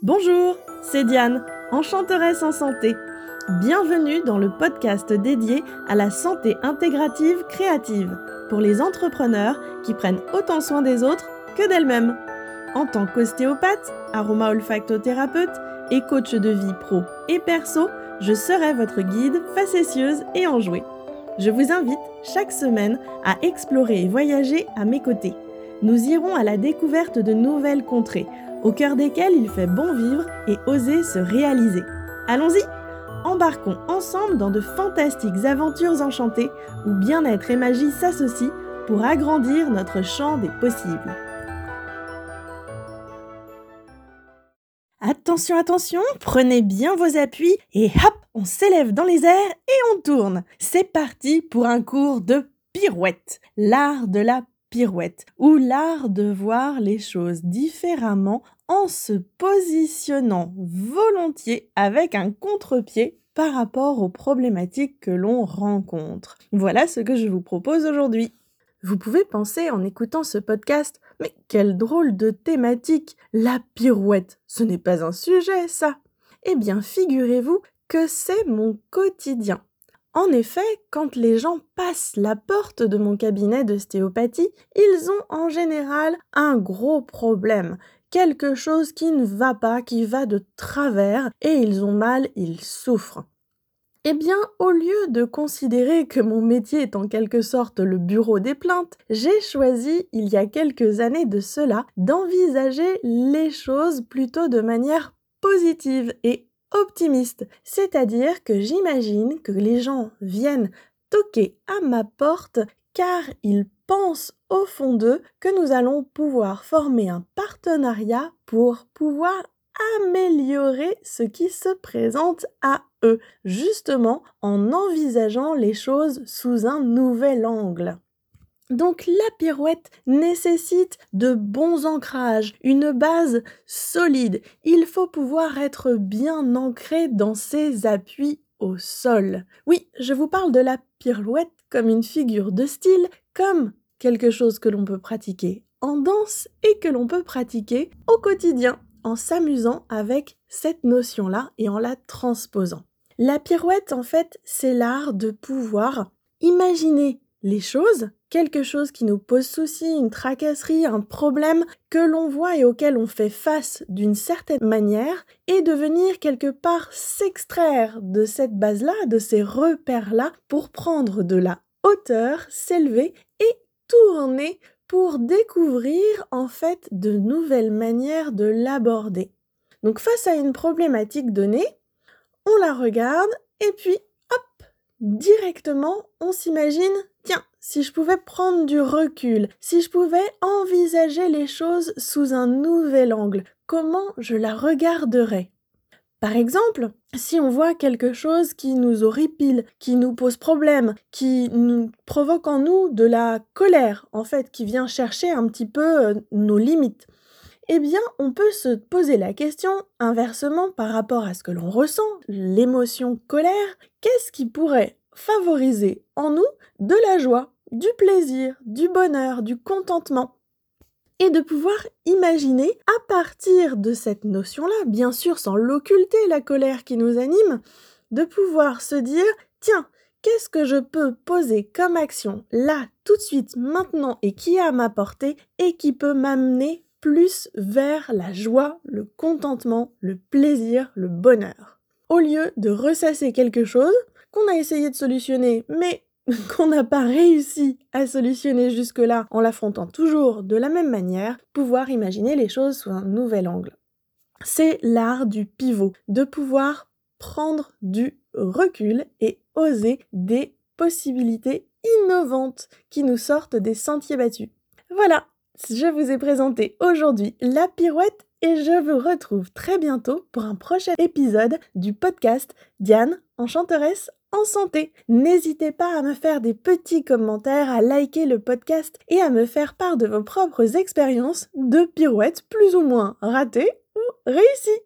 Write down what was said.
Bonjour, c'est Diane, enchanteresse en santé. Bienvenue dans le podcast dédié à la santé intégrative créative pour les entrepreneurs qui prennent autant soin des autres que d'elles-mêmes. En tant qu'ostéopathe, aroma-olfactothérapeute et coach de vie pro et perso, je serai votre guide facétieuse et enjouée. Je vous invite chaque semaine à explorer et voyager à mes côtés. Nous irons à la découverte de nouvelles contrées au cœur desquels il fait bon vivre et oser se réaliser. Allons-y Embarquons ensemble dans de fantastiques aventures enchantées où bien-être et magie s'associent pour agrandir notre champ des possibles. Attention, attention, prenez bien vos appuis et hop, on s'élève dans les airs et on tourne. C'est parti pour un cours de pirouette, l'art de la pirouette, ou l'art de voir les choses différemment en se positionnant volontiers avec un contre-pied par rapport aux problématiques que l'on rencontre. Voilà ce que je vous propose aujourd'hui. Vous pouvez penser en écoutant ce podcast, mais quelle drôle de thématique, la pirouette. Ce n'est pas un sujet, ça. Eh bien, figurez-vous que c'est mon quotidien. En effet, quand les gens passent la porte de mon cabinet d'ostéopathie, ils ont en général un gros problème, quelque chose qui ne va pas, qui va de travers, et ils ont mal, ils souffrent. Eh bien, au lieu de considérer que mon métier est en quelque sorte le bureau des plaintes, j'ai choisi, il y a quelques années de cela, d'envisager les choses plutôt de manière positive et optimiste, c'est-à-dire que j'imagine que les gens viennent toquer à ma porte car ils pensent au fond d'eux que nous allons pouvoir former un partenariat pour pouvoir améliorer ce qui se présente à eux, justement en envisageant les choses sous un nouvel angle. Donc la pirouette nécessite de bons ancrages, une base solide. Il faut pouvoir être bien ancré dans ses appuis au sol. Oui, je vous parle de la pirouette comme une figure de style, comme quelque chose que l'on peut pratiquer en danse et que l'on peut pratiquer au quotidien en s'amusant avec cette notion-là et en la transposant. La pirouette, en fait, c'est l'art de pouvoir imaginer les choses, quelque chose qui nous pose souci, une tracasserie, un problème que l'on voit et auquel on fait face d'une certaine manière, et de venir quelque part s'extraire de cette base-là, de ces repères-là, pour prendre de la hauteur, s'élever et tourner pour découvrir en fait de nouvelles manières de l'aborder. Donc face à une problématique donnée, on la regarde et puis directement on s'imagine Tiens, si je pouvais prendre du recul, si je pouvais envisager les choses sous un nouvel angle, comment je la regarderais? Par exemple, si on voit quelque chose qui nous horripile, qui nous pose problème, qui nous provoque en nous de la colère, en fait, qui vient chercher un petit peu euh, nos limites, eh bien, on peut se poser la question inversement par rapport à ce que l'on ressent, l'émotion colère, qu'est-ce qui pourrait favoriser en nous de la joie, du plaisir, du bonheur, du contentement? Et de pouvoir imaginer à partir de cette notion-là, bien sûr sans l'occulter, la colère qui nous anime, de pouvoir se dire, tiens, qu'est-ce que je peux poser comme action là, tout de suite, maintenant, et qui est à ma portée, et qui peut m'amener plus vers la joie, le contentement, le plaisir, le bonheur. Au lieu de ressasser quelque chose, qu'on a essayé de solutionner, mais qu'on n'a pas réussi à solutionner jusque-là en l'affrontant toujours de la même manière, pouvoir imaginer les choses sous un nouvel angle. C'est l'art du pivot, de pouvoir prendre du recul et oser des possibilités innovantes qui nous sortent des sentiers battus. Voilà, je vous ai présenté aujourd'hui la pirouette et je vous retrouve très bientôt pour un prochain épisode du podcast Diane, enchanteresse en santé. N'hésitez pas à me faire des petits commentaires, à liker le podcast et à me faire part de vos propres expériences de pirouettes plus ou moins ratées ou réussies.